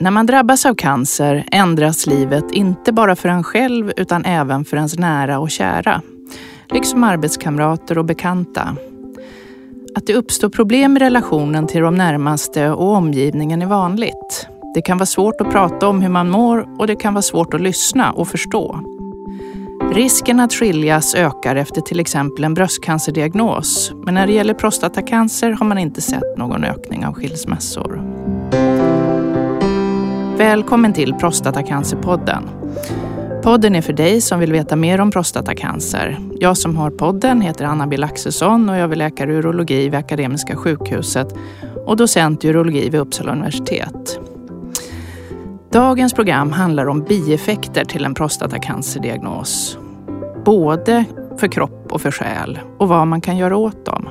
När man drabbas av cancer ändras livet inte bara för en själv utan även för ens nära och kära. Liksom arbetskamrater och bekanta. Att det uppstår problem i relationen till de närmaste och omgivningen är vanligt. Det kan vara svårt att prata om hur man mår och det kan vara svårt att lyssna och förstå. Risken att skiljas ökar efter till exempel en bröstcancerdiagnos. Men när det gäller prostatacancer har man inte sett någon ökning av skilsmässor. Välkommen till Prostatacancerpodden. Podden är för dig som vill veta mer om prostatacancer. Jag som har podden heter Anna-Bill Axelsson och jag är läkare i urologi vid Akademiska sjukhuset och docent i urologi vid Uppsala universitet. Dagens program handlar om bieffekter till en prostatacancerdiagnos. Både för kropp och för själ och vad man kan göra åt dem.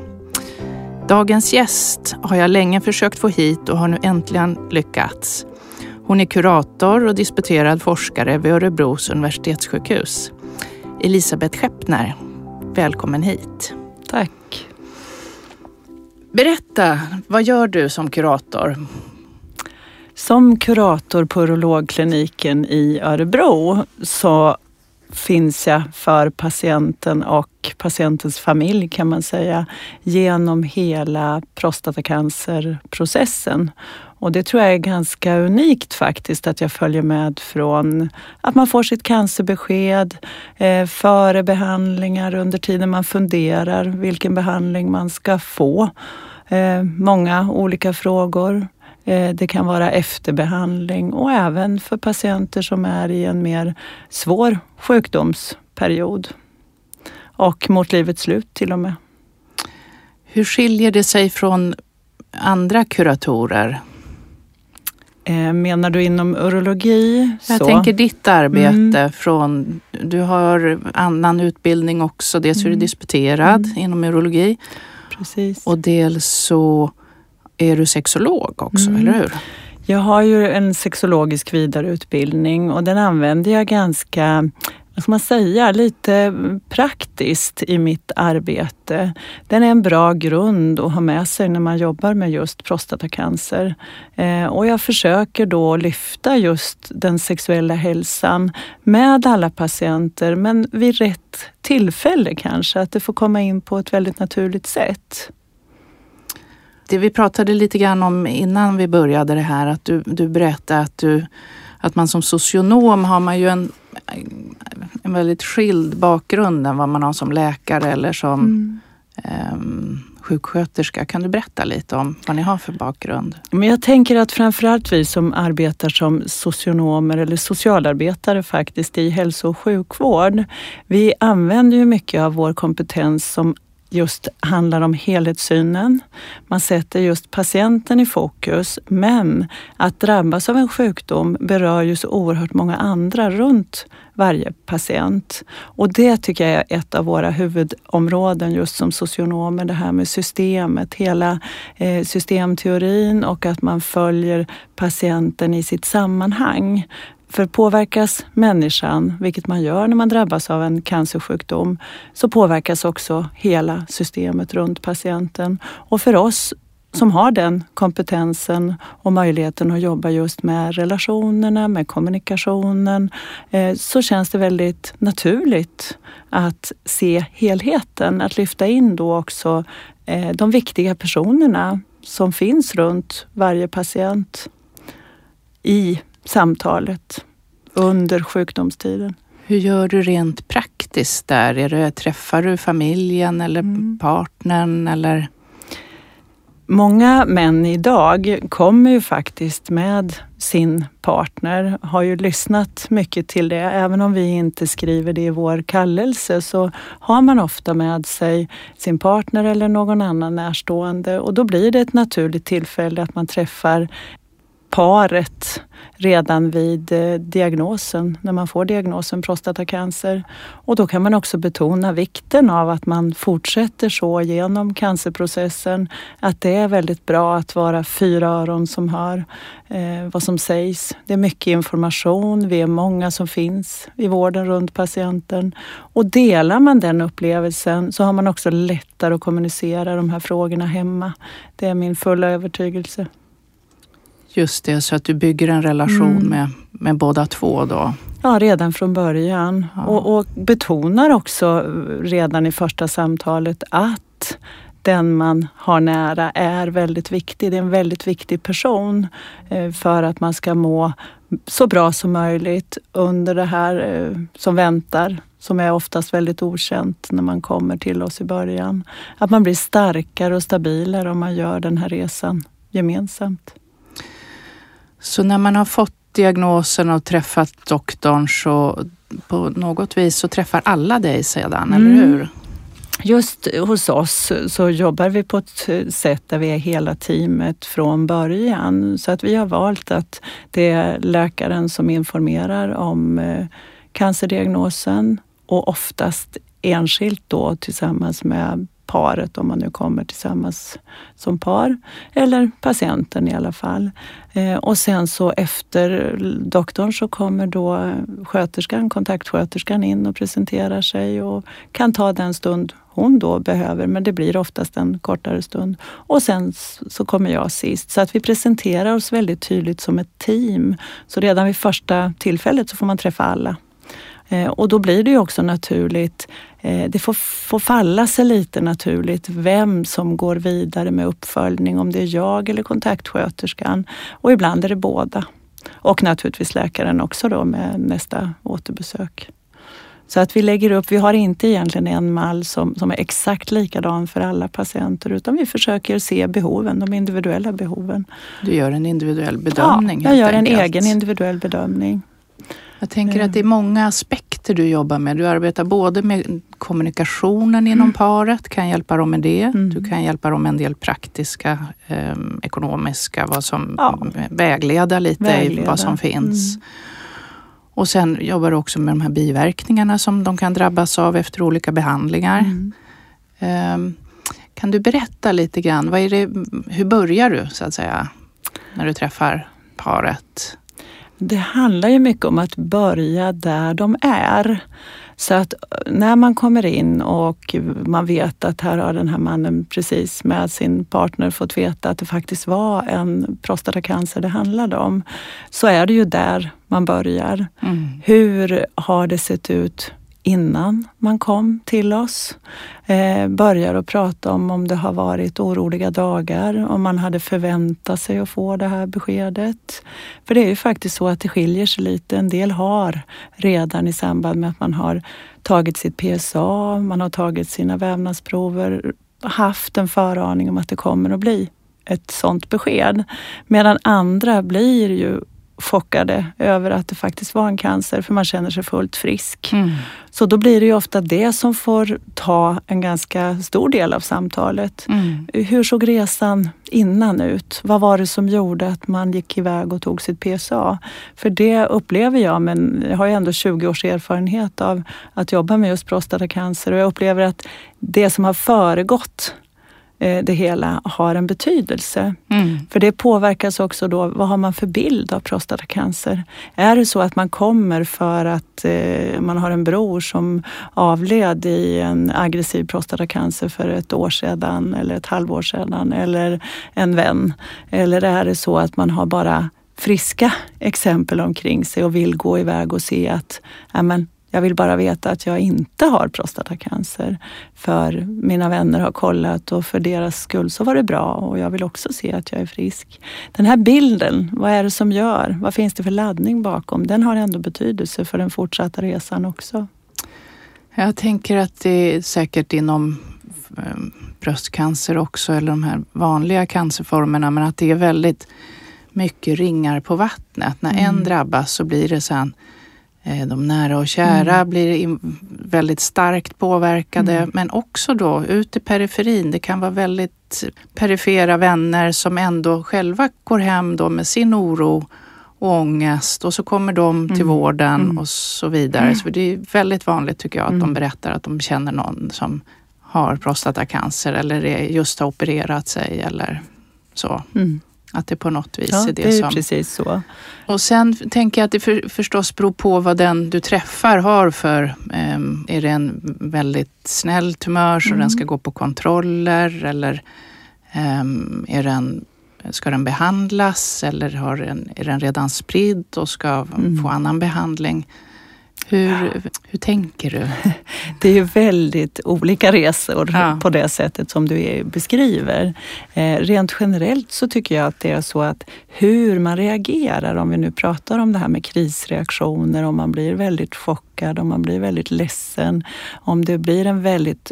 Dagens gäst har jag länge försökt få hit och har nu äntligen lyckats. Hon är kurator och disputerad forskare vid Örebros universitetssjukhus. Elisabeth Skeppner, välkommen hit. Tack. Berätta, vad gör du som kurator? Som kurator på urologkliniken i Örebro så finns jag för patienten och patientens familj kan man säga genom hela prostatacancerprocessen. Och det tror jag är ganska unikt faktiskt att jag följer med från att man får sitt cancerbesked, eh, före behandlingar, under tiden man funderar vilken behandling man ska få. Eh, många olika frågor. Eh, det kan vara efterbehandling och även för patienter som är i en mer svår sjukdomsperiod. Och mot livets slut till och med. Hur skiljer det sig från andra kuratorer? Eh, menar du inom urologi? Jag så? tänker ditt arbete mm. från, du har annan utbildning också. Dels är du mm. disputerad mm. inom urologi. Precis. Och dels så är du sexolog också, mm. eller hur? Jag har ju en sexologisk vidareutbildning och den använder jag ganska vad ska man säga, lite praktiskt i mitt arbete. Den är en bra grund att ha med sig när man jobbar med just prostatacancer. Eh, och jag försöker då lyfta just den sexuella hälsan med alla patienter, men vid rätt tillfälle kanske, att det får komma in på ett väldigt naturligt sätt. Det vi pratade lite grann om innan vi började det här, att du, du berättade att, du, att man som socionom har man ju en, en väldigt skild bakgrund än vad man har som läkare eller som mm. um, sjuksköterska. Kan du berätta lite om vad ni har för bakgrund? Men jag tänker att framförallt vi som arbetar som socionomer eller socialarbetare faktiskt i hälso och sjukvård, vi använder ju mycket av vår kompetens som just handlar om helhetssynen. Man sätter just patienten i fokus, men att drabbas av en sjukdom berör ju så oerhört många andra runt varje patient. Och det tycker jag är ett av våra huvudområden just som socionomer, det här med systemet, hela eh, systemteorin och att man följer patienten i sitt sammanhang. För påverkas människan, vilket man gör när man drabbas av en cancersjukdom, så påverkas också hela systemet runt patienten. Och för oss som har den kompetensen och möjligheten att jobba just med relationerna, med kommunikationen, eh, så känns det väldigt naturligt att se helheten, att lyfta in då också eh, de viktiga personerna som finns runt varje patient i samtalet under sjukdomstiden. Hur gör du rent praktiskt där? Är det, träffar du familjen eller mm. partnern? Eller? Många män idag kommer ju faktiskt med sin partner, har ju lyssnat mycket till det. Även om vi inte skriver det i vår kallelse så har man ofta med sig sin partner eller någon annan närstående och då blir det ett naturligt tillfälle att man träffar paret redan vid eh, diagnosen, när man får diagnosen prostatacancer. Och då kan man också betona vikten av att man fortsätter så genom cancerprocessen. Att det är väldigt bra att vara fyra öron som hör eh, vad som sägs. Det är mycket information, vi är många som finns i vården runt patienten. Och delar man den upplevelsen så har man också lättare att kommunicera de här frågorna hemma. Det är min fulla övertygelse. Just det, så att du bygger en relation mm. med, med båda två då? Ja, redan från början. Ja. Och, och, betonar också redan i första samtalet att den man har nära är väldigt viktig. Det är en väldigt viktig person eh, för att man ska må så bra som möjligt under det här eh, som väntar, som är oftast väldigt okänt när man kommer till oss i början. Att man blir starkare och stabilare om man gör den här resan gemensamt. Så när man har fått diagnosen och träffat doktorn så på något vis så träffar alla dig sedan, mm. eller hur? Just hos oss så jobbar vi på ett sätt där vi är hela teamet från början. Så att vi har valt att det är läkaren som informerar om eh, cancerdiagnosen och oftast enskilt då tillsammans med paret om man nu kommer tillsammans som par. Eller patienten i alla fall. Eh, och sen så efter doktorn så kommer då sköterskan, kontaktsköterskan in och presenterar sig och kan ta den stund hon då behöver, men det blir oftast en kortare stund. Och sen så kommer jag sist. Så att vi presenterar oss väldigt tydligt som ett team. Så redan vid första tillfället så får man träffa alla. Eh, och då blir det ju också naturligt, eh, det får, får falla sig lite naturligt vem som går vidare med uppföljning, om det är jag eller kontaktsköterskan. Och ibland är det båda. Och naturligtvis läkaren också då med nästa återbesök. Så att vi lägger upp, vi har inte egentligen en mall som, som är exakt likadan för alla patienter utan vi försöker se behoven, de individuella behoven. Du gör en individuell bedömning? Ja, jag gör enkelt. en egen individuell bedömning. Jag tänker att det är många aspekter du jobbar med. Du arbetar både med kommunikationen inom mm. paret, kan hjälpa dem med det. Mm. Du kan hjälpa dem med en del praktiska, eh, ekonomiska, vad som ja. vägleda lite vägleda. i vad som finns. Mm. Och sen jobbar du också med de här biverkningarna som de kan drabbas av efter olika behandlingar. Mm. Eh, kan du berätta lite grann, vad är det, hur börjar du så att säga när du träffar paret? Det handlar ju mycket om att börja där de är. Så att när man kommer in och man vet att här har den här mannen precis med sin partner fått veta att det faktiskt var en prostatacancer det handlade om, så är det ju där man börjar. Mm. Hur har det sett ut innan man kom till oss. Eh, börjar att prata om om det har varit oroliga dagar, om man hade förväntat sig att få det här beskedet. För det är ju faktiskt så att det skiljer sig lite. En del har redan i samband med att man har tagit sitt PSA, man har tagit sina vävnadsprover, haft en föraning om att det kommer att bli ett sådant besked. Medan andra blir ju chockade över att det faktiskt var en cancer för man känner sig fullt frisk. Mm. Så då blir det ju ofta det som får ta en ganska stor del av samtalet. Mm. Hur såg resan innan ut? Vad var det som gjorde att man gick iväg och tog sitt PSA? För det upplever jag, men jag har ju ändå 20 års erfarenhet av att jobba med just prostatacancer och jag upplever att det som har föregått det hela har en betydelse. Mm. För det påverkas också då, vad har man för bild av prostatacancer? Är det så att man kommer för att eh, man har en bror som avled i en aggressiv prostatacancer för ett år sedan eller ett halvår sedan eller en vän? Eller är det så att man har bara friska exempel omkring sig och vill gå iväg och se att amen, jag vill bara veta att jag inte har prostatacancer. För mina vänner har kollat och för deras skull så var det bra och jag vill också se att jag är frisk. Den här bilden, vad är det som gör? Vad finns det för laddning bakom? Den har ändå betydelse för den fortsatta resan också. Jag tänker att det är säkert inom ehm, bröstcancer också, eller de här vanliga cancerformerna, men att det är väldigt mycket ringar på vattnet. När mm. en drabbas så blir det sen Eh, de nära och kära mm. blir väldigt starkt påverkade, mm. men också då ut i periferin. Det kan vara väldigt perifera vänner som ändå själva går hem då med sin oro och ångest och så kommer de till mm. vården mm. och så vidare. Mm. Så det är väldigt vanligt tycker jag att de mm. berättar att de känner någon som har prostatacancer eller just har opererat sig eller så. Att det på något vis ja, är det, det är som... precis så. Och sen tänker jag att det för, förstås beror på vad den du träffar har för... Um, är det en väldigt snäll tumör så mm. den ska gå på kontroller eller um, är den ska den behandlas eller har den, är den redan spridd och ska mm. få annan behandling? Hur, hur tänker du? Det är ju väldigt olika resor ja. på det sättet som du beskriver. Eh, rent generellt så tycker jag att det är så att hur man reagerar, om vi nu pratar om det här med krisreaktioner, om man blir väldigt chockad, om man blir väldigt ledsen, om det blir en väldigt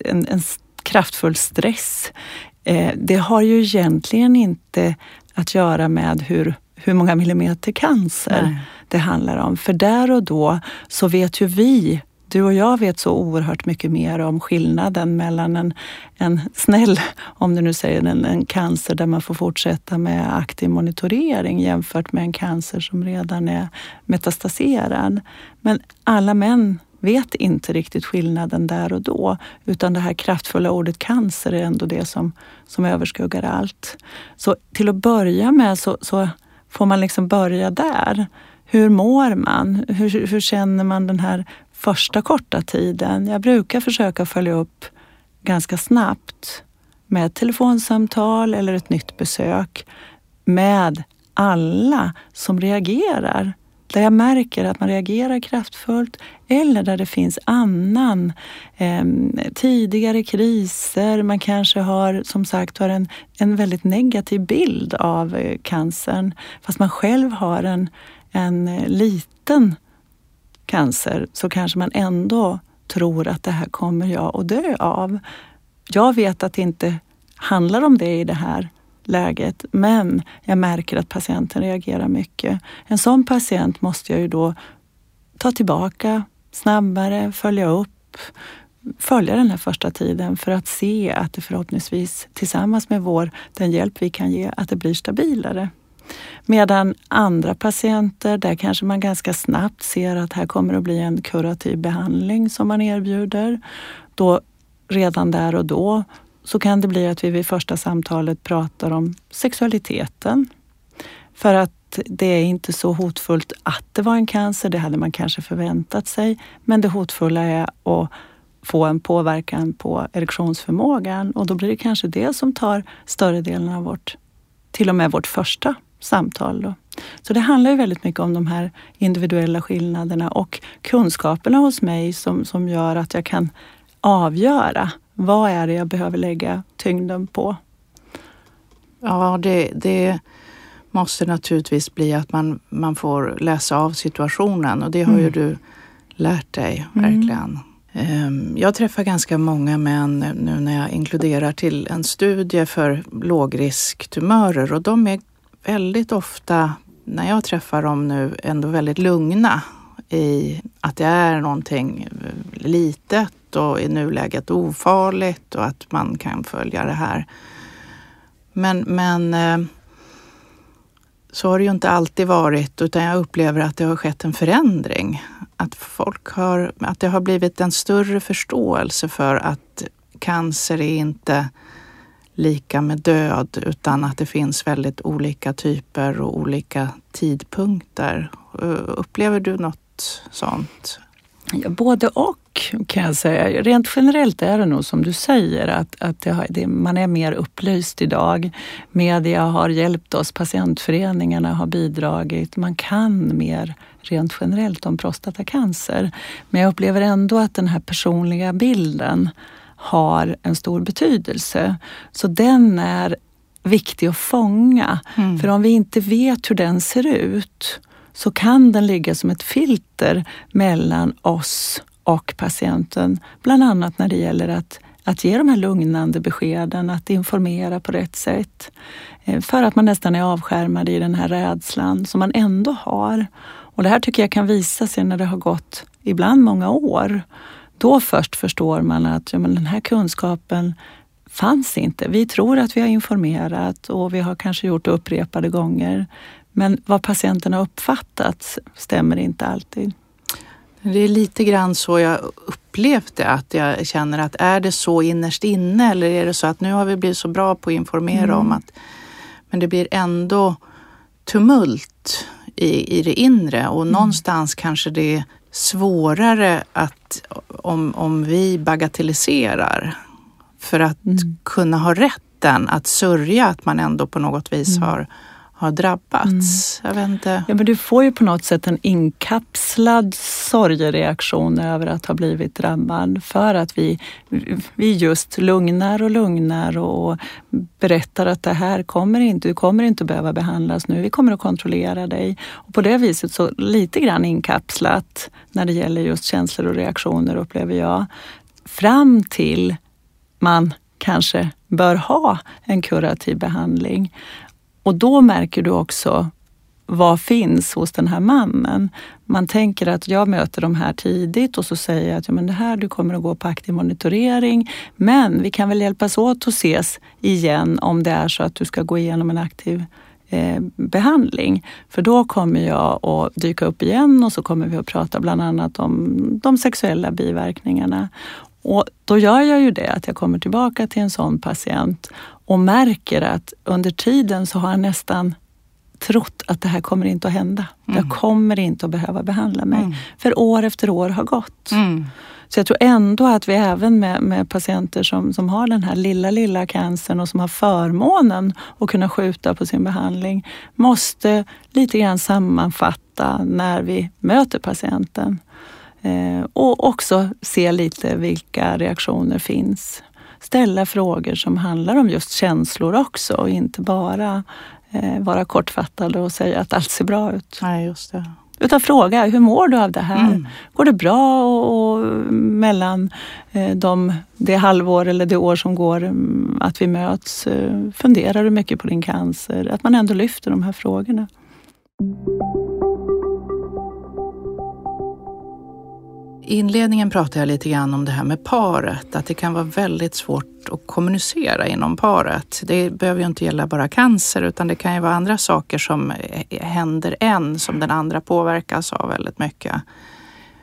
en, en kraftfull stress. Eh, det har ju egentligen inte att göra med hur hur många millimeter cancer Nej. det handlar om. För där och då så vet ju vi du och jag vet så oerhört mycket mer om skillnaden mellan en, en snäll, om du nu säger en, en cancer där man får fortsätta med aktiv monitorering jämfört med en cancer som redan är metastaserad. Men alla män vet inte riktigt skillnaden där och då. Utan det här kraftfulla ordet cancer är ändå det som, som överskuggar allt. Så till att börja med så, så får man liksom börja där. Hur mår man? Hur, hur känner man den här första korta tiden? Jag brukar försöka följa upp ganska snabbt med ett telefonsamtal eller ett nytt besök med alla som reagerar där jag märker att man reagerar kraftfullt eller där det finns annan eh, tidigare kriser. Man kanske har som sagt har en, en väldigt negativ bild av eh, cancern fast man själv har en, en eh, liten cancer så kanske man ändå tror att det här kommer jag att dö av. Jag vet att det inte handlar om det i det här läget. Men jag märker att patienten reagerar mycket. En sån patient måste jag ju då ta tillbaka snabbare, följa upp, följa den här första tiden för att se att det förhoppningsvis tillsammans med vår, den hjälp vi kan ge, att det blir stabilare. Medan andra patienter, där kanske man ganska snabbt ser att här kommer att bli en kurativ behandling som man erbjuder. Då redan där och då så kan det bli att vi vid första samtalet pratar om sexualiteten. För att det är inte så hotfullt att det var en cancer, det hade man kanske förväntat sig. Men det hotfulla är att få en påverkan på erektionsförmågan och då blir det kanske det som tar större delen av vårt, till och med vårt första samtal. Då. Så det handlar ju väldigt mycket om de här individuella skillnaderna och kunskaperna hos mig som, som gör att jag kan avgöra vad är det jag behöver lägga tyngden på? Ja, det, det måste naturligtvis bli att man, man får läsa av situationen och det har mm. ju du lärt dig mm. verkligen. Mm. Jag träffar ganska många män nu när jag inkluderar till en studie för lågrisktumörer och de är väldigt ofta, när jag träffar dem nu, ändå väldigt lugna i att det är någonting eh, litet och i nuläget ofarligt och att man kan följa det här. Men, men eh, så har det ju inte alltid varit utan jag upplever att det har skett en förändring. Att, folk har, att det har blivit en större förståelse för att cancer är inte lika med död utan att det finns väldigt olika typer och olika tidpunkter. Eh, upplever du något sånt? Ja, både och kan jag säga. Rent generellt är det nog som du säger att, att det har, det, man är mer upplyst idag. Media har hjälpt oss, patientföreningarna har bidragit. Man kan mer rent generellt om prostatacancer. Men jag upplever ändå att den här personliga bilden har en stor betydelse. Så den är viktig att fånga. Mm. För om vi inte vet hur den ser ut så kan den ligga som ett filter mellan oss och patienten. Bland annat när det gäller att, att ge de här lugnande beskeden, att informera på rätt sätt. Eh, för att man nästan är avskärmad i den här rädslan som man ändå har. Och det här tycker jag kan visa sig när det har gått ibland många år. Då först förstår man att ja, men den här kunskapen fanns inte. Vi tror att vi har informerat och vi har kanske gjort det upprepade gånger. Men vad patienten har uppfattat stämmer inte alltid. Det är lite grann så jag upplevt det, att jag känner att är det så innerst inne eller är det så att nu har vi blivit så bra på att informera mm. om att men det blir ändå tumult i, i det inre och mm. någonstans kanske det är svårare att om, om vi bagatelliserar för att mm. kunna ha rätt smärtan att sörja att man ändå på något vis Mm. har, har drabbats. Jag vet inte. Ja, men du får ju på något sätt en inkapslad sorgereaktion över att ha blivit drabbad för att vi, vi just lugnar och lugnar och berättar att det här kommer inte, du kommer inte behöva behandlas nu, vi kommer att kontrollera dig. Och på det viset så lite grann inkapslat när det gäller just känslor och reaktioner upplever jag. Fram till man kanske bör ha en kurativ behandling. Och då märker du också vad finns hos den här mannen. Man tänker att jag möter de här tidigt och så säger jag att ja, men det här, du kommer att gå på aktiv monitorering. Men vi kan väl hjälpas åt att ses igen om det är så att du ska gå igenom en aktiv eh, behandling. För då kommer jag att dyka upp igen och så kommer vi att prata bland annat om de sexuella biverkningarna. Och då gör jag ju det att jag kommer tillbaka till en sån patient och märker att under tiden så har han nästan trott att det här kommer inte att hända. Jag kommer inte att behöva behandla mig. Mm. För år efter år har gått. Mm. Så jag tror ändå att vi även med, med patienter som, som har den här lilla, lilla cancern och som har förmånen att kunna skjuta på sin behandling måste lite grann sammanfatta när vi möter patienten. Eh, och också se lite vilka reaktioner finns. Ställa frågor som handlar om just känslor också och inte bara eh, vara kortfattade och säga att allt ser bra ut. Nej, just det. Utan fråga, hur mår du av det här? Mm. Går det bra och, och mellan eh, de, det halvår eller det år som går mm, att vi möts? Funderar du mycket på din cancer? Att man ändå lyfter de här frågorna. I inledningen pratade jag lite grann om det här med paret, att det kan vara väldigt svårt att kommunicera inom paret. Det behöver ju inte gälla bara cancer utan det kan ju vara andra saker som eh, händer en som den andra påverkas av väldigt mycket.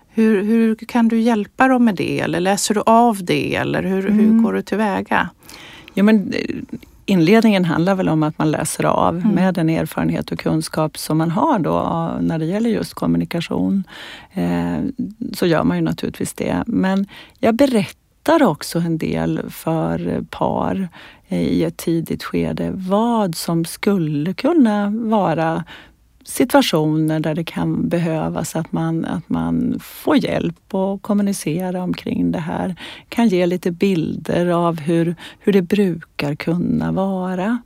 Hur, hur kan du hjälpa dem med det eller läser du av det eller hur, hur Mm. går du tillväga? Ja, men inledningen handlar väl om att man läser av Mm. med den erfarenhet och kunskap som man har då när det gäller just kommunikation. Eh, så gör man ju naturligtvis det. Men jag berättar också en del för par i ett tidigt skede vad som skulle kunna vara situationer där det kan behövas att man, att man får hjälp och kommunicera omkring det här. Kan ge lite bilder av hur, hur det brukar kunna vara.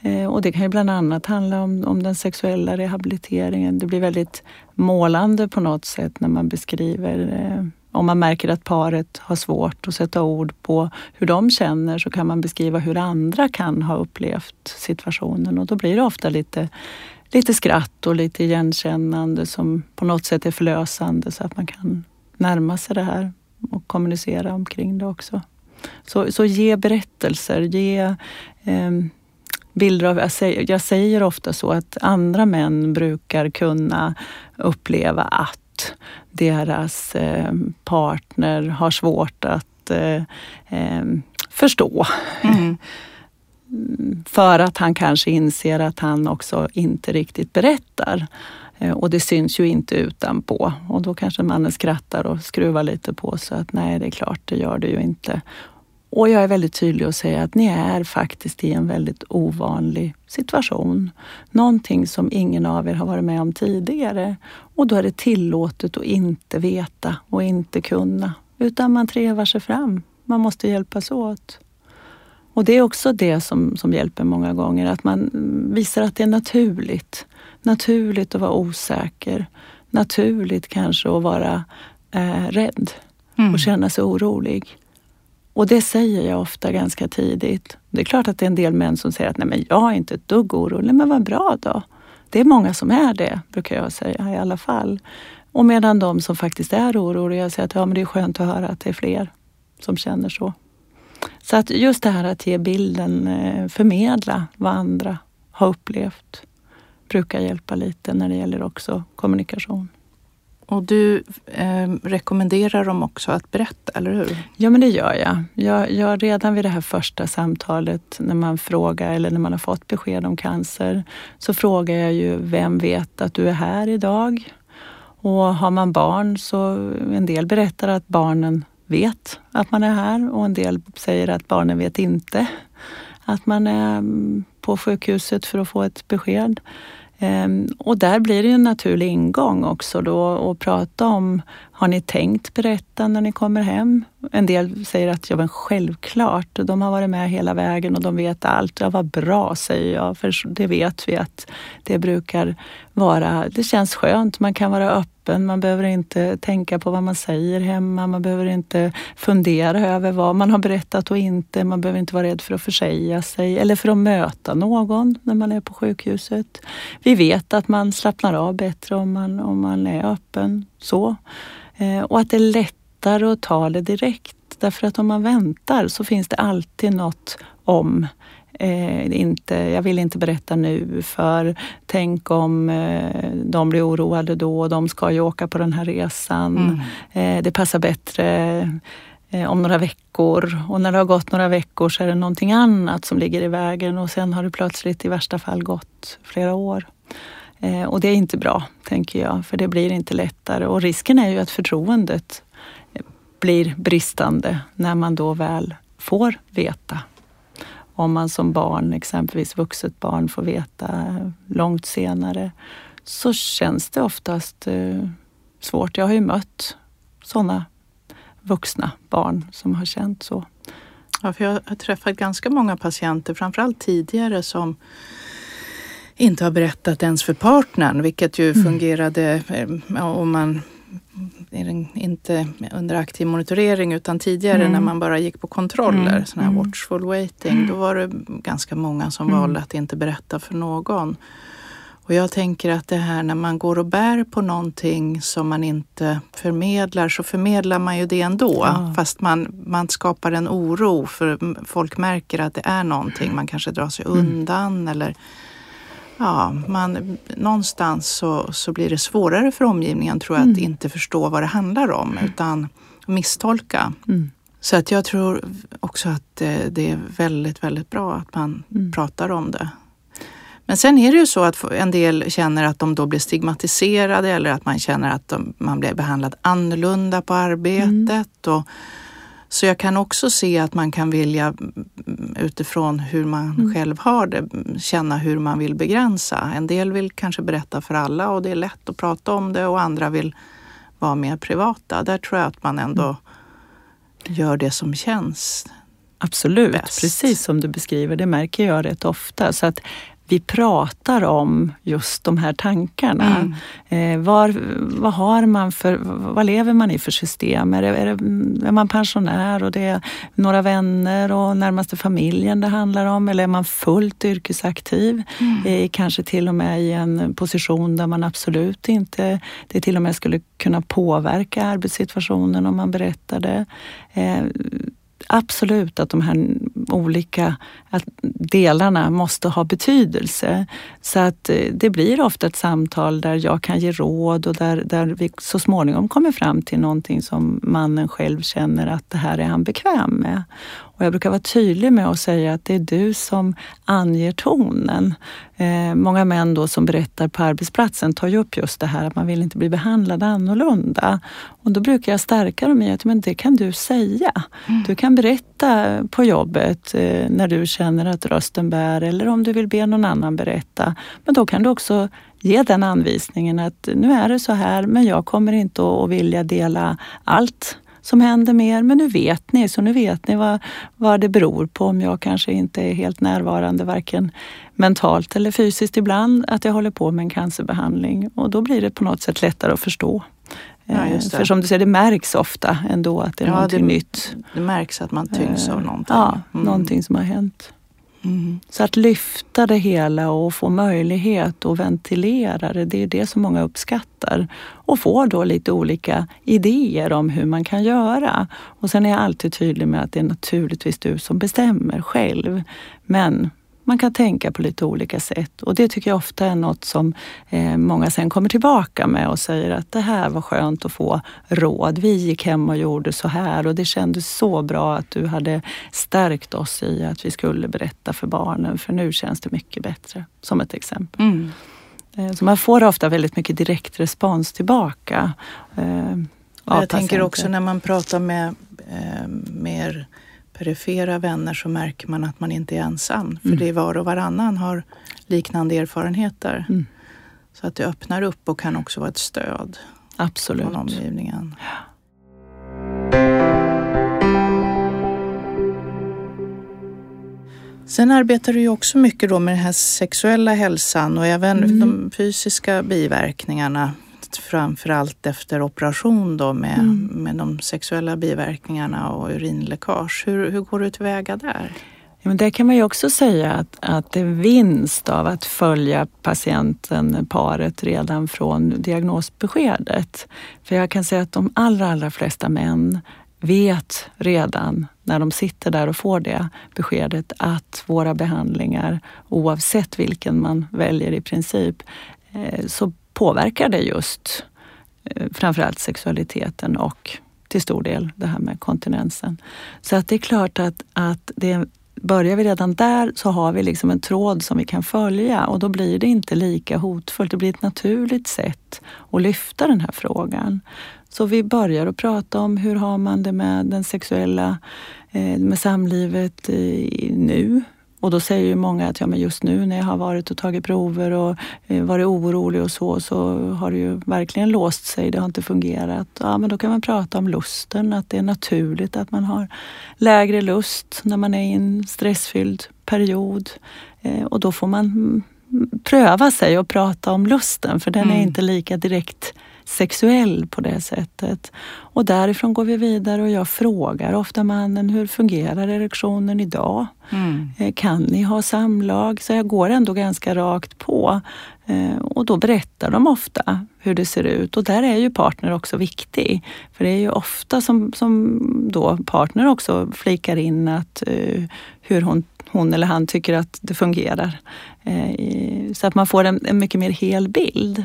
Eh, och det kan ju bland annat handla om, om den sexuella rehabiliteringen. Det blir väldigt målande på något sätt när man beskriver eh, om man märker att paret har svårt att sätta ord på hur de känner så kan man beskriva hur andra kan ha upplevt situationen och då blir det ofta lite lite skratt och lite igenkännande som på något sätt är förlösande så att man kan närma sig det här och kommunicera omkring det också. Så, så ge berättelser, ge eh, bilder av... Jag säger, jag säger ofta så att andra män brukar kunna uppleva att deras eh, partner har svårt att eh, eh, förstå. Mm. För att han kanske inser att han också inte riktigt berättar. Eh, och det syns ju inte utanpå. Och då kanske mannen skrattar och skruvar lite på sig att nej, det är klart, det gör det ju inte. Och jag är väldigt tydlig och säger att ni är faktiskt i en väldigt ovanlig situation. Någonting som ingen av er har varit med om tidigare. Och då är det tillåtet att inte veta och inte kunna. Utan man trevar sig fram. Man måste hjälpas åt. Och det är också det som, som hjälper många gånger, att man visar att det är naturligt. Naturligt att vara osäker. Naturligt kanske att vara eh, rädd Mm. och känna sig orolig. Och det säger jag ofta ganska tidigt. Det är klart att det är en del män som säger att nej men jag är inte ett dugg orolig. Men vad bra då. Det är många som är det, brukar jag säga i alla fall. Och medan de som faktiskt är oroliga säger att ja, men det är skönt att höra att det är fler som känner så. Så att just det här att ge bilden, eh, förmedla vad andra har upplevt brukar hjälpa lite när det gäller också kommunikation. Och du eh, rekommenderar dem också att berätta, eller hur? Ja, men det gör jag. jag. Jag redan vid det här första samtalet när man frågar eller när man har fått besked om cancer så frågar jag ju vem vet att du är här idag? Och har man barn så en del berättar att barnen vet att man är här och en del säger att barnen vet inte att man är mm, på sjukhuset för att få ett besked. Ehm, och där blir det en naturlig ingång också då att prata om, har ni tänkt berätta när ni kommer hem? En del säger att ja men självklart, de har varit med hela vägen och de vet allt. Ja vad bra säger jag, för det vet vi att det brukar vara, det känns skönt, man kan vara öppen, man behöver inte tänka på vad man säger hemma, man behöver inte fundera över vad man har berättat och inte, man behöver inte vara rädd för att försäga sig eller för att möta någon när man är på sjukhuset. Vi vet att man slappnar av bättre om man, om man är öppen så. Eh, och att det är lättare att ta det direkt. Därför att om man väntar så finns det alltid något om Eh, inte, jag vill inte berätta nu för tänk om eh, de blir oroade då, de ska ju åka på den här resan. Mm. Eh, det passar bättre eh, om några veckor och när det har gått några veckor så är det någonting annat som ligger i vägen och sen har det plötsligt i värsta fall gått flera år. Eh, och det är inte bra, tänker jag, för det blir inte lättare och risken är ju att förtroendet blir bristande när man då väl får veta om man som barn, exempelvis vuxet barn, får veta långt senare så känns det oftast eh, svårt. Jag har ju mött sådana vuxna barn som har känt så. Ja, för jag har träffat ganska många patienter, framförallt tidigare, som inte har berättat ens för partnern, vilket ju mm. fungerade eh, om man inte under aktiv monitorering utan tidigare mm. när man bara gick på kontroller, mm. sån här mm. watchful waiting, då var det ganska många som mm. valde att inte berätta för någon. Och jag tänker att det här när man går och bär på någonting som man inte förmedlar så förmedlar man ju det ändå. Ja. Fast man, man skapar en oro för folk märker att det är någonting. Man kanske drar sig mm. undan eller ja, man, någonstans så, så blir det svårare för omgivningen tror jag mm. att inte förstå vad det handlar om utan misstolka. Mm. Så att jag tror också att det, det, är väldigt, väldigt bra att man mm. pratar om det. Men sen är det ju så att en del känner att de då blir stigmatiserade eller att man känner att de, man blir behandlad annorlunda på arbetet. Och, så jag kan också se att man kan vilja mm, utifrån hur man mm. själv har det, känna hur man vill begränsa. En del vill kanske berätta för alla och det är lätt att prata om det och andra vill vara mer privata. Där tror jag att man ändå mm. gör det som känns Absolut, bäst. precis som du beskriver. Det märker jag rätt ofta. Så att vi pratar om just de här tankarna. Mm. Eh, var, vad har man för, vad lever man i för system? Är, det, är, det, är man pensionär och det är några vänner och närmaste familjen det handlar om? Eller är man fullt yrkesaktiv? Mm. Eh, kanske till och med i en position där man absolut inte, det till och med skulle kunna påverka arbetssituationen om man berättade. Eh, absolut att de här olika delarna måste ha betydelse. Så att eh, det blir ofta ett samtal där jag kan ge råd och där, där vi så småningom kommer fram till någonting som mannen själv känner att det här är han bekväm med. Och jag brukar vara tydlig med att säga att det är du som anger tonen. Eh, många män då som berättar på arbetsplatsen tar ju upp just det här att man vill inte bli behandlad annorlunda. Och då brukar jag stärka dem i att men det kan du säga. Mm. Du kan berätta på jobbet eh, när du känner att rösten bär eller om du vill be någon annan berätta. Men då kan du också ge den anvisningen att nu är det så här men jag kommer inte att vilja dela allt som händer mer. Men nu vet ni, så nu vet ni vad, vad det beror på om jag kanske inte är helt närvarande varken mentalt eller fysiskt ibland, att jag håller på med en cancerbehandling. Och då blir det på något sätt lättare att förstå. Ja, eh, För som du säger, det märks ofta ändå att det är ja, någonting det, nytt. Det märks att man tyngs av eh, någonting. Ja, mm. någonting som har hänt. Mm. Så att lyfta det hela och få möjlighet att ventilera det, det är det som många uppskattar. Och får då lite olika idéer om hur man kan göra. Och sen är jag alltid tydlig med att det är naturligtvis du som bestämmer själv. Men man kan tänka på lite olika sätt och det tycker jag ofta är något som eh, många sen kommer tillbaka med och säger att det här var skönt att få råd. Vi gick hem och gjorde så här och det kändes så bra att du hade stärkt oss i att vi skulle berätta för barnen för nu känns det mycket bättre. Som ett exempel. Mm. Eh, så man får ofta väldigt mycket direkt respons tillbaka. Eh, jag tänker också när man pratar med eh, mer perifera vänner så märker man att man inte är ensam. För Mm. det är var och varannan har liknande erfarenheter. Mm. Så att det öppnar upp och kan också vara ett stöd Absolut. från omgivningen. Sen arbetar du ju också mycket då med den här sexuella hälsan och även Mm. de fysiska biverkningarna. Framförallt efter operation då med, Mm. med de sexuella biverkningarna och urinläckage. Hur, hur går du tillväga där? Ja, men där kan man ju också säga att, att det är vinst av att följa patienten, paret, redan från diagnosbeskedet. För jag kan säga att de allra, allra flesta män vet redan när de sitter där och får det beskedet att våra behandlingar, oavsett vilken man väljer i princip, eh, så påverkar det just eh, framförallt sexualiteten och till stor del det här med kontinensen. Så att det är klart att, att det Börjar vi redan där så har vi liksom en tråd som vi kan följa och då blir det inte lika hotfullt. Det blir ett naturligt sätt att lyfta den här frågan. Så vi börjar att prata om hur har man det med den sexuella, eh, med samlivet nu? Och då säger ju många att ja, men just nu när jag har varit och tagit prover och eh, varit orolig och så, så har det ju verkligen låst sig. Det har inte fungerat. Ja, men då kan man prata om lusten, att det är naturligt att man har lägre lust när man är i en stressfylld period. Eh, och då får man pröva sig och prata om lusten, för den är Mm. inte lika direkt sexuell på det sättet. Och därifrån går vi vidare och jag frågar ofta mannen, hur fungerar erektionen idag? Mm. Eh, Kan ni ha samlag? Så jag går ändå ganska rakt på. Eh, Och då berättar de ofta hur det ser ut och där är ju partner också viktig. För det är ju ofta som, som då partner också flikar in att eh, hur hon, hon eller han tycker att det fungerar. Eh, Så att man får en, en mycket mer hel bild.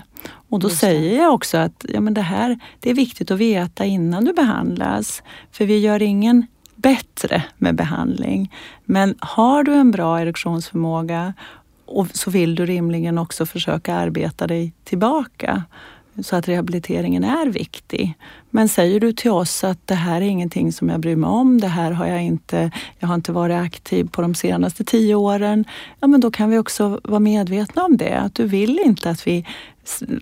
Och då säger jag också att ja, men det här det är viktigt att veta innan du behandlas. För vi gör ingen bättre med behandling. Men har du en bra erektionsförmåga och så vill du rimligen också försöka arbeta dig tillbaka så att rehabiliteringen är viktig. Men säger du till oss att det här är ingenting som jag bryr mig om, det här har jag inte, jag har inte varit aktiv på de senaste tio åren. Ja, men då kan vi också vara medvetna om det, att du vill inte att vi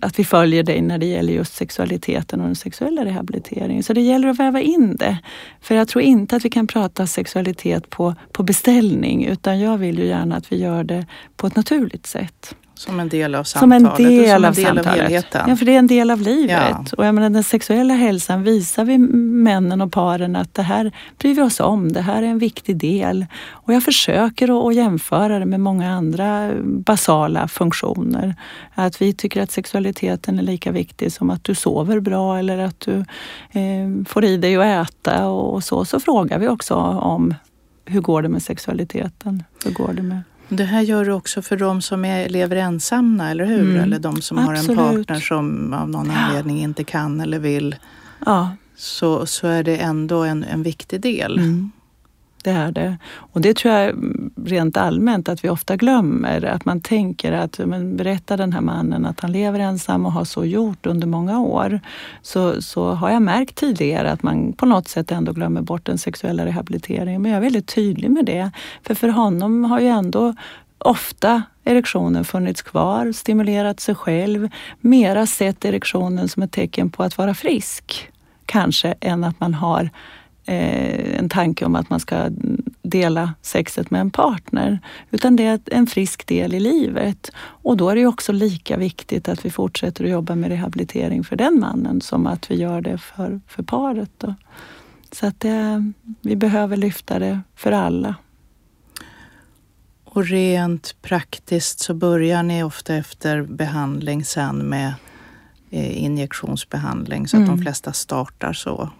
att vi följer dig när det gäller just sexualiteten och den sexuella rehabiliteringen. Så det gäller att väva in det. För jag tror inte att vi kan prata sexualitet på, på beställning utan jag vill ju gärna att vi gör det på ett naturligt sätt. Som en del av Som en samtalet del, och som en av del av samtalet. helheten. Ja, för det är en del av livet. Ja. Och jag menar, den sexuella hälsan visar vi männen och paren att det här bryr vi oss om. Det här är en viktig del. Och jag försöker att, jämföra det med många andra basala funktioner. Att vi tycker att sexualiteten är lika viktig som att du sover bra eller att du eh, får i dig att äta och så. Så frågar vi också om hur går det med sexualiteten? Hur går det med Det här gör du också för de som är, lever ensamma, eller hur? Mm. Eller de som har en Absolut. partner som av någon anledning inte kan eller vill. Ja, Så, så är det ändå en, en viktig del. Mm. Det är det. Och det tror jag rent allmänt att vi ofta glömmer. Att man tänker att, men berätta den här mannen att han lever ensam och har så gjort under många år. Så, så har jag märkt tidigare att man på något sätt ändå glömmer bort den sexuella rehabiliteringen. Men jag är väldigt tydlig med det. För för honom har ju ändå ofta erektionen funnits kvar, stimulerat sig själv, mera sett erektionen som ett tecken på att vara frisk kanske än att man har en tanke om att man ska dela sexet med en partner. Utan det är en frisk del i livet. Och då är det ju också lika viktigt att vi fortsätter att jobba med rehabilitering för den mannen som att vi gör det för, för paret. Då. Så att det, vi behöver lyfta det för alla. Och rent praktiskt så börjar ni ofta efter behandling sen med eh, injektionsbehandling så att Mm. de flesta startar så.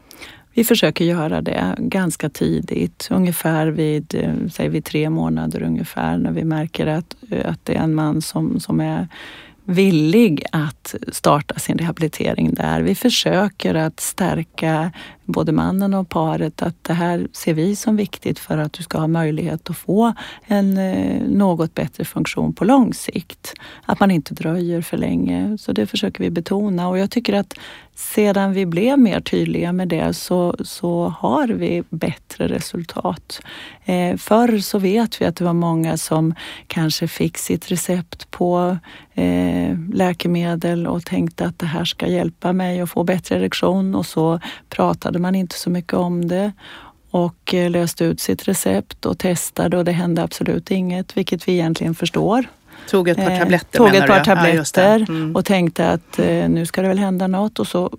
Vi försöker göra det ganska tidigt, ungefär vid, eh, säg vid tre månader ungefär, när vi märker att, eh, att det är en man som, som är villig att starta sin rehabilitering där. Vi försöker att stärka både mannen och paret att det här ser vi som viktigt för att du ska ha möjlighet att få en eh, något bättre funktion på lång sikt. Att man inte dröjer för länge. Så det försöker vi betona och jag tycker att sedan vi blev mer tydliga med det så, så har vi bättre resultat. Eh, förr så vet vi att det var många som kanske fick sitt recept på eh, läkemedel och tänkte att det här ska hjälpa mig att få bättre erektion och så pratade man inte så mycket om det och eh, löste ut sitt recept och testade och det hände absolut inget, vilket vi egentligen förstår. Tog ett par eh, tabletter eh, Tog ett par tabletter ja, mm. och tänkte att eh, nu ska det väl hända något och så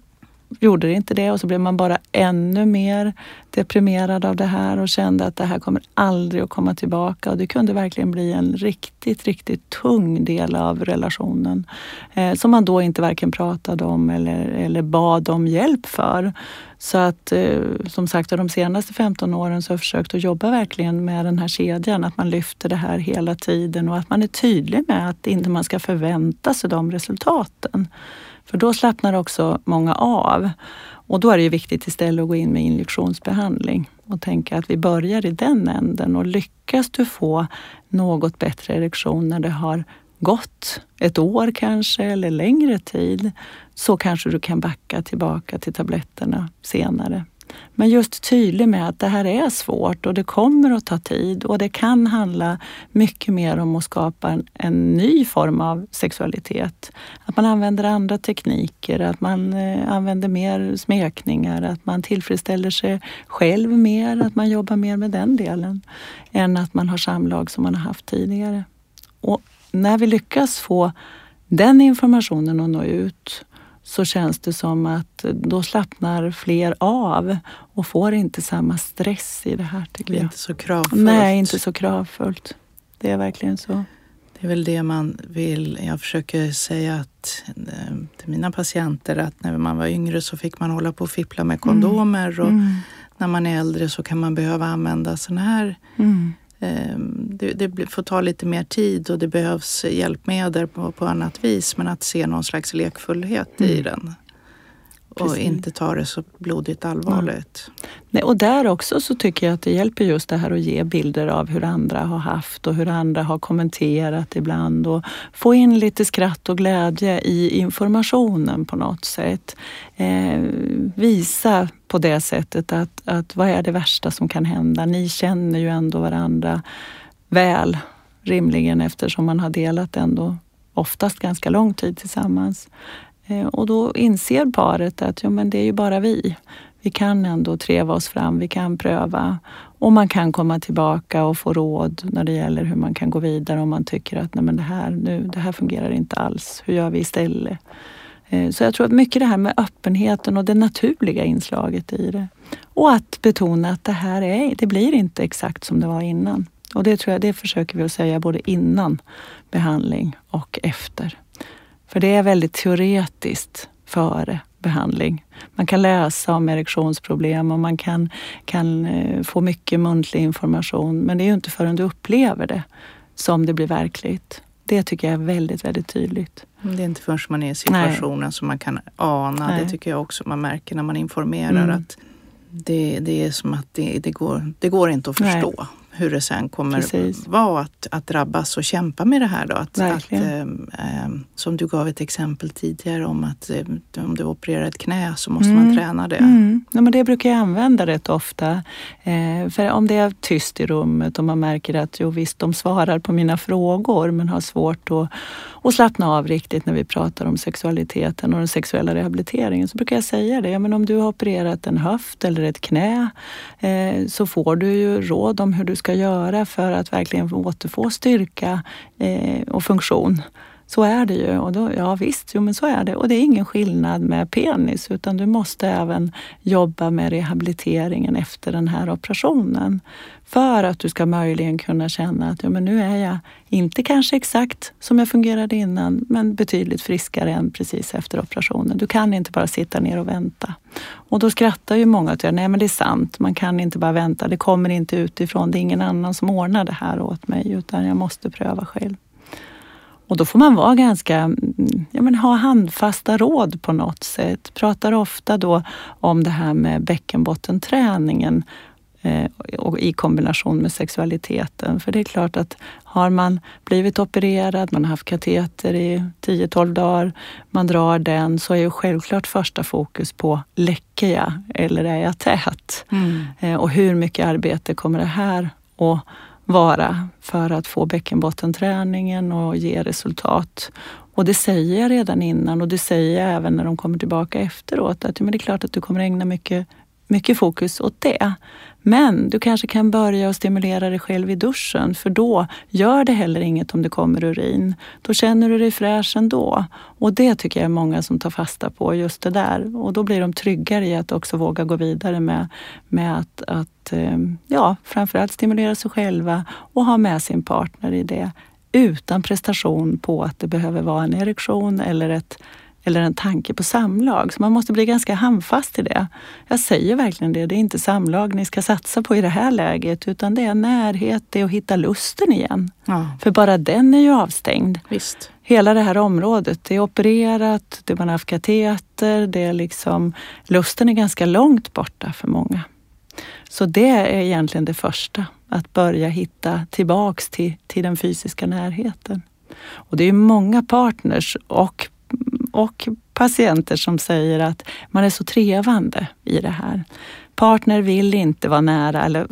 gjorde det inte det och så blev man bara ännu mer deprimerad av det här och kände att det här kommer aldrig att komma tillbaka. Och det kunde verkligen bli en riktigt, riktigt tung del av relationen eh, som man då inte varken pratade om eller, eller bad om hjälp för. Så att eh, som sagt, de senaste 15 åren så har jag försökt att jobba verkligen med den här kedjan, att man lyfter det här hela tiden och att man är tydlig med att inte man ska förvänta sig de resultaten. För då slappnar också många av. Och då är det ju viktigt istället att gå in med injektionsbehandling och tänka att vi börjar i den änden och lyckas du få något bättre erektion när det har gått ett år kanske eller längre tid så kanske du kan backa tillbaka till tabletterna senare. Men just tydlig med att det här är svårt och det kommer att ta tid och det kan handla mycket mer om att skapa en, en ny form av sexualitet. Att man använder andra tekniker, att man eh, använder mer smekningar, att man tillfredsställer sig själv mer, att man jobbar mer med den delen än att man har samlag som man har haft tidigare. Och när vi lyckas få den informationen att nå ut så känns det som att då slappnar fler av och får inte samma stress i det här. Tycker det är jag. inte så kravfullt. Nej, inte så kravfullt. Det är verkligen så. Det är väl det man vill. Jag försöker säga att, eh, till mina patienter att när man var yngre så fick man hålla på och fippla med kondomer mm. och mm. när man är äldre så kan man behöva använda sådana här mm. Ehm, det, det, får ta lite mer tid och det behövs hjälpmedel på, på annat vis. Men att se någon slags lekfullhet mm. i den. Och Precis. inte ta det så blodigt allvarligt. Ja. Nej, och där också så tycker jag att det hjälper just det här att ge bilder av hur andra har haft och hur andra har kommenterat ibland och få in lite skratt och glädje i informationen på något sätt. Eh, visa på det sättet att, att vad är det värsta som kan hända? Ni känner ju ändå varandra väl rimligen eftersom man har delat ändå oftast ganska lång tid tillsammans. Eh, och då inser paret att ja, men det är ju bara vi. Vi kan ändå treva oss fram, vi kan pröva och man kan komma tillbaka och få råd när det gäller hur man kan gå vidare om man tycker att Nej, men det, här, nu, det här fungerar inte alls. Hur gör vi istället? Eh, så jag tror att mycket det här med öppenheten och det naturliga inslaget i det. Och att betona att det här är, det blir inte exakt som det var innan. Och det tror jag, det försöker vi att säga både innan behandling och efter. För det är väldigt teoretiskt före behandling. Man kan läsa om erektionsproblem och man kan, kan eh, få mycket muntlig information. Men det är ju inte förrän du upplever det som det blir verkligt. Det tycker jag är väldigt, väldigt tydligt. Det är inte förrän man är i situationen Nej. som man kan ana. Nej. Det tycker jag också man märker när man informerar mm. att det, det är som att det, det, går, det går inte att förstå. Nej hur det sen kommer Precis. vara att, att drabbas och kämpa med det här. Då. Att, att eh, eh, som du gav ett exempel tidigare om att eh, om du opererar ett knä så måste mm. man träna det. Mm. Ja, men det brukar jag använda rätt ofta. Eh, för om det är tyst i rummet och man märker att jo visst, de svarar på mina frågor men har svårt att, att slappna av riktigt när vi pratar om sexualiteten och den sexuella rehabiliteringen så brukar jag säga det. Ja, men om du har opererat en höft eller ett knä så får du ju råd om hur du ska ska göra för att verkligen återfå styrka eh, och funktion. Så är det ju. Och då, ja visst, jo, men så är det. Och det är ingen skillnad med penis utan du måste även jobba med rehabiliteringen efter den här operationen. För att du ska möjligen kunna känna att ja, men nu är jag inte kanske exakt som jag fungerade innan men betydligt friskare än precis efter operationen. Du kan inte bara sitta ner och vänta. Och då skrattar ju många och säger nej men det är sant, man kan inte bara vänta. Det kommer inte utifrån, det är ingen annan som ordnar det här åt mig utan jag måste pröva själv. Och då får man vara ganska, ja men ha handfasta råd på något sätt. Pratar ofta då om det här med bäckenbottenträningen eh, och i kombination med sexualiteten. För det är klart att har man blivit opererad, man har haft kateter i 10-12 dagar, man drar den, så är ju självklart första fokus på läcker jag eller är jag tät? Mm. Eh, och hur mycket arbete kommer det här att vara för att få bäckenbottenträningen och ge resultat. Och det säger jag redan innan och det säger jag även när de kommer tillbaka efteråt att men det är klart att du kommer ägna mycket, mycket fokus åt det. Men du kanske kan börja och stimulera dig själv i duschen för då gör det heller inget om det kommer urin. Då känner du dig fräsch ändå. Och det tycker jag är många som tar fasta på, just det där. Och då blir de tryggare i att också våga gå vidare med, med att, att eh, ja, framförallt stimulera sig själva och ha med sin partner i det utan prestation på att det behöver vara en erektion eller ett eller en tanke på samlag. Så man måste bli ganska handfast i det. Jag säger verkligen det. Det är inte samlag ni ska satsa på i det här läget utan det är närhet, det är att hitta lusten igen. Ja. För bara den är ju avstängd. Visst. Hela det här området, det är opererat, det man har haft kateter, det är liksom, lusten är ganska långt borta för många. Så det är egentligen det första, att börja hitta tillbaks till, till den fysiska närheten. Och det är många partners och och patienter som säger att man är så trevande i det här. Partner vill inte vara nära eller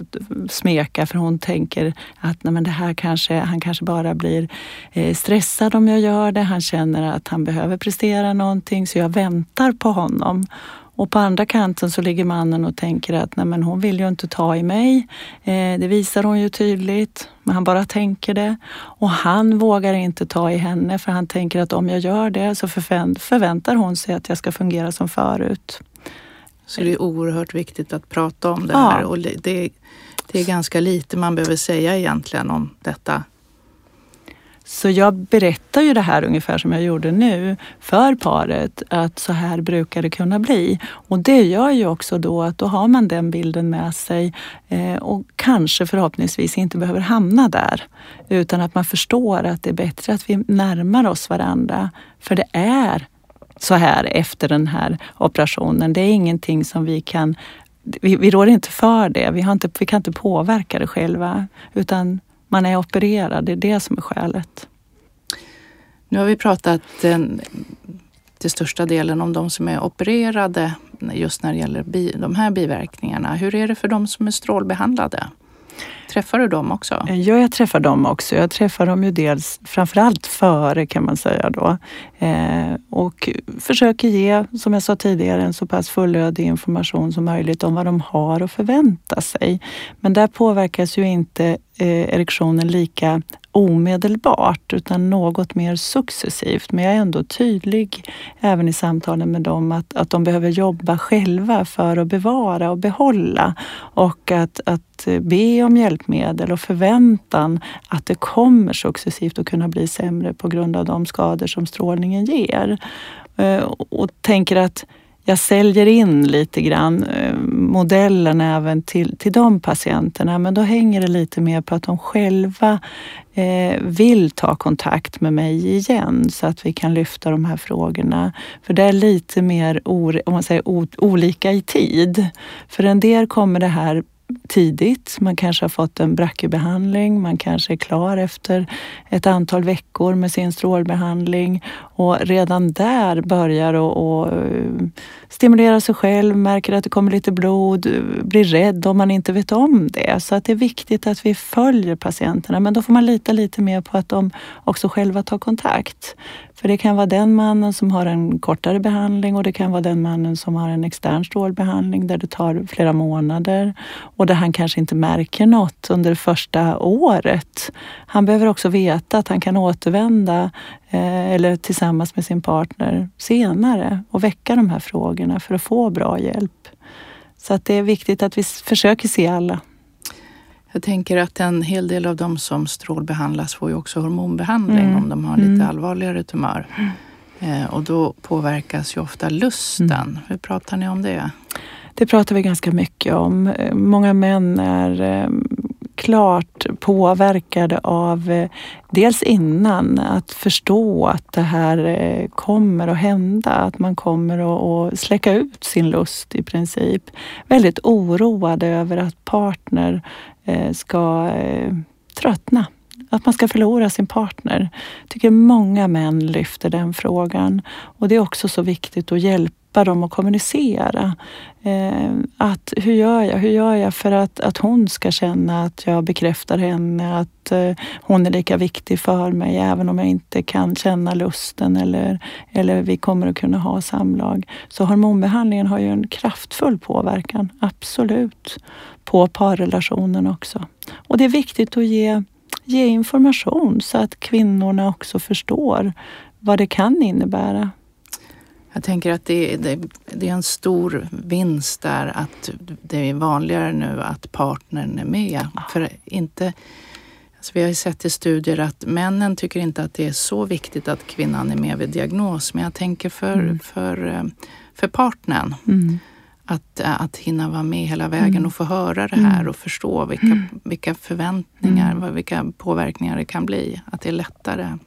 smeka för hon tänker att nej, men det här kanske, han kanske bara blir eh, stressad om jag gör det. Han känner att han behöver prestera någonting så jag väntar på honom. Och på andra kanten så ligger mannen och tänker att nej men hon vill ju inte ta i mig. Eh, det visar hon ju tydligt, men han bara tänker det. Och han vågar inte ta i henne för han tänker att om jag gör det så förväntar hon sig att jag ska fungera som förut. Så det är oerhört viktigt att prata om det ja. här och det, det är ganska lite man behöver säga egentligen om detta. Så jag berättar ju det här ungefär som jag gjorde nu för paret att så här brukar det kunna bli. Och det gör ju också då att då har man den bilden med sig eh, och kanske förhoppningsvis inte behöver hamna där. Utan att man förstår att det är bättre att vi närmar oss varandra. För det är så här efter den här operationen. Det är ingenting som vi kan vi, vi rår inte för det. Vi, har inte, vi kan inte påverka det själva. Utan man är opererad, det är det som är skälet. Nu har vi pratat eh, till största delen om de som är opererade just när det gäller bi, de här biverkningarna. Hur är det för de som är strålbehandlade? Träffar du dem också? Eh, ja, jag träffar dem också. Jag träffar dem ju dels framförallt före kan man säga då. Eh, och försöker ge, som jag sa tidigare, en så pass fullödig information som möjligt om vad de har att förvänta sig. Men där påverkas ju inte eh, erektionen lika omedelbart utan något mer successivt. Men jag är ändå tydlig även i samtalen med dem att, att de behöver jobba själva för att bevara och behålla och att, att be om hjälpmedel och förväntan att det kommer successivt att kunna bli sämre på grund av de skador som strålningen ger. Eh, och tänker att jag säljer in lite grann eh, modellen även till, till de patienterna. Men då hänger det lite mer på att de själva eh, vill ta kontakt med mig igen så att vi kan lyfta de här frågorna. För det är lite mer om man säger, olika i tid. För en del kommer det här tidigt. Man kanske har fått en brackebehandling, man kanske är klar efter ett antal veckor med sin strålbehandling och redan där börjar att och eh, stimulera sig själv, märker att det kommer lite blod, blir rädd om man inte vet om det. Så att det är viktigt att vi följer patienterna men då får man lita lite mer på att de också själva tar kontakt. För det kan vara den mannen som har en kortare behandling och det kan vara den mannen som har en extern strålbehandling där det tar flera månader och där han kanske inte märker något under första året. Han behöver också veta att han kan återvända eller tillsammans med sin partner senare och väcka de här frågorna för att få bra hjälp. Så att det är viktigt att vi försöker se alla. Jag tänker att en hel del av de som strålbehandlas får ju också hormonbehandling mm. om de har lite mm. allvarligare tumör. Eh, och då påverkas ju ofta lusten. Mm. Hur pratar ni om det? Det pratar vi ganska mycket om. Många män är eh, klart påverkade av eh, dels innan att förstå att det här eh, kommer att hända, att man kommer att släcka ut sin lust i princip. Väldigt oroad över att partner eh, ska tröttna att man ska förlora sin partner. Jag tycker många män lyfter den frågan och det är också så viktigt att hjälpa dem att kommunicera. Eh, att hur gör jag? Hur gör jag för att, att hon ska känna att jag bekräftar henne, att eh, hon är lika viktig för mig även om jag inte kan känna lusten eller, eller vi kommer att kunna ha samlag. Så hormonbehandlingen har ju en kraftfull påverkan, absolut, på parrelationen också. Och det är viktigt att ge ge information så att kvinnorna också förstår vad det kan innebära. Jag tänker att det, det, det, är en stor vinst där att det är vanligare nu att partnern är med. För inte, alltså vi har ju sett i studier att männen tycker inte att det är så viktigt att kvinnan är med vid diagnos. Men jag tänker för, mm. för, för partnern. Mm att, att hinna vara med hela vägen mm. och få höra det här mm. och förstå vilka, mm. vilka förväntningar, vilka påverkningar det kan bli. Att det är lättare.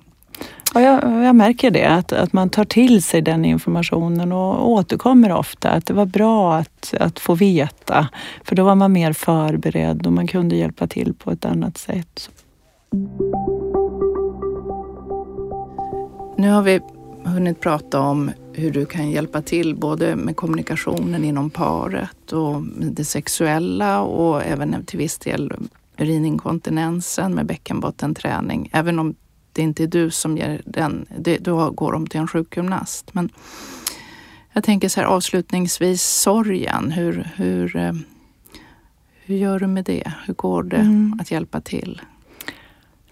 Ja, jag, jag, märker det, att, att man tar till sig den informationen och återkommer ofta. Att det var bra att, att få veta, för då var man mer förberedd och man kunde hjälpa till på ett annat sätt. Nu har vi hunnit prata om hur du kan hjälpa till både med kommunikationen inom paret och det sexuella och även till viss del urininkontinensen med bäckenbottenträning. Även om det inte är du som ger den, det, då går de till en sjukgymnast. Men jag tänker så här avslutningsvis, sorgen. Hur, hur, eh, hur gör du med det? Hur går det mm. att hjälpa till?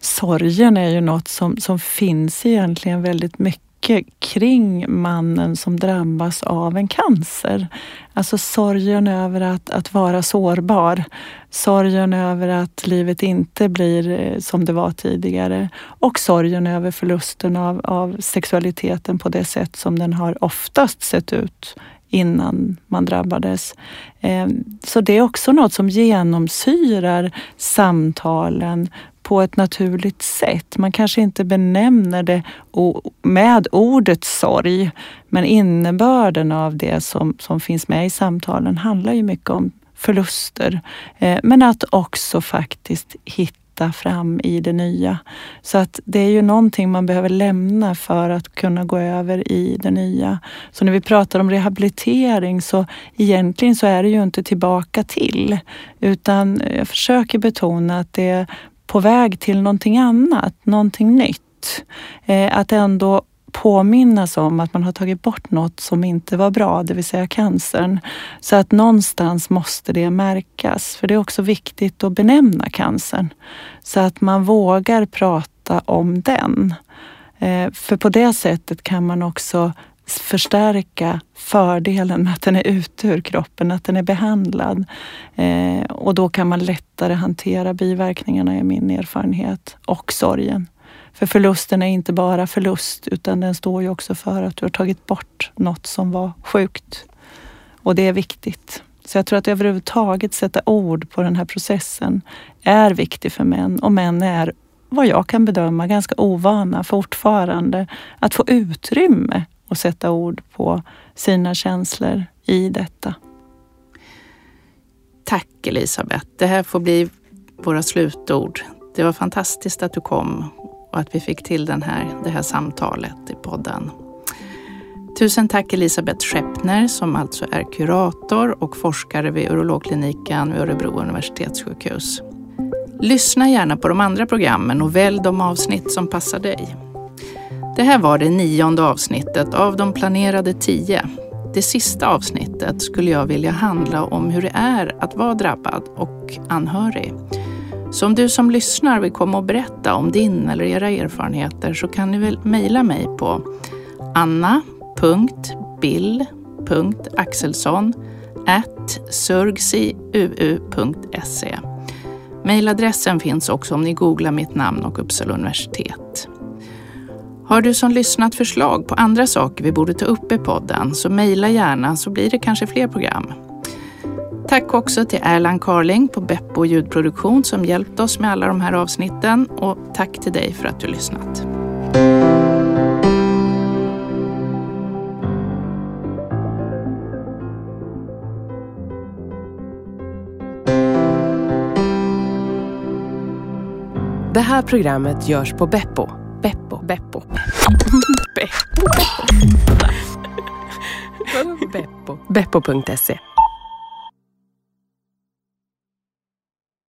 Sorgen är ju något som, som finns egentligen väldigt mycket mycket kring mannen som drabbas av en cancer. Alltså sorgen över att, att vara sårbar. Sorgen över att livet inte blir eh, som det var tidigare. Och sorgen över förlusten av, av sexualiteten på det sätt som den har oftast sett ut innan man drabbades. Eh, så det är också något som genomsyrar samtalen på ett naturligt sätt. Man kanske inte benämner det med ordet sorg, men innebörden av det som, som finns med i samtalen handlar ju mycket om förluster, eh, men att också faktiskt hitta fram i det nya. Så att det är ju någonting man behöver lämna för att kunna gå över i det nya. Så när vi pratar om rehabilitering så egentligen så är det ju inte tillbaka till, utan jag försöker betona att det på väg till någonting annat, någonting nytt. Eh, att ändå påminnas om att man har tagit bort något som inte var bra, det vill säga cancern. Så att någonstans måste det märkas, för det är också viktigt att benämna cancern. Så att man vågar prata om den. Eh, för på det sättet kan man också förstärka fördelen med att den är ute ur kroppen, att den är behandlad. Eh, och då kan man lättare hantera biverkningarna är min erfarenhet och sorgen. För förlusten är inte bara förlust utan den står ju också för att du har tagit bort något som var sjukt. Och det är viktigt. Så jag tror att överhuvudtaget sätta ord på den här processen är viktig för män och män är vad jag kan bedöma ganska ovana fortfarande att få utrymme och sätta ord på sina känslor i detta. Tack Elisabeth. Det här får bli våra slutord. Det var fantastiskt att du kom och att vi fick till den här, det här samtalet i podden. Tusen tack Elisabeth Scheppner som alltså är kurator och forskare vid urologkliniken vid Örebro universitetssjukhus. Lyssna gärna på de andra programmen och välj de avsnitt som passar dig. Det här var det nionde avsnittet av de planerade tio. Det sista avsnittet skulle jag vilja handla om hur det är att vara drabbad och anhörig. Så om du som lyssnar vill komma och berätta om din eller era erfarenheter så kan ni väl mejla mig på anna.bill.axelsson surgsiuu.se. Mejladressen finns också om ni googlar mitt namn och Uppsala universitet. Har du som lyssnat förslag på andra saker vi borde ta upp i podden så mejla gärna så blir det kanske fler program. Tack också till Erland Carling på Beppo ljudproduktion som hjälpt oss med alla de här avsnitten och tack till dig för att du lyssnat. Det här programmet görs på Beppo. Beppo. Beppo. Beppo. Beppo. Beppo.se